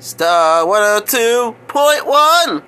Star 102.1.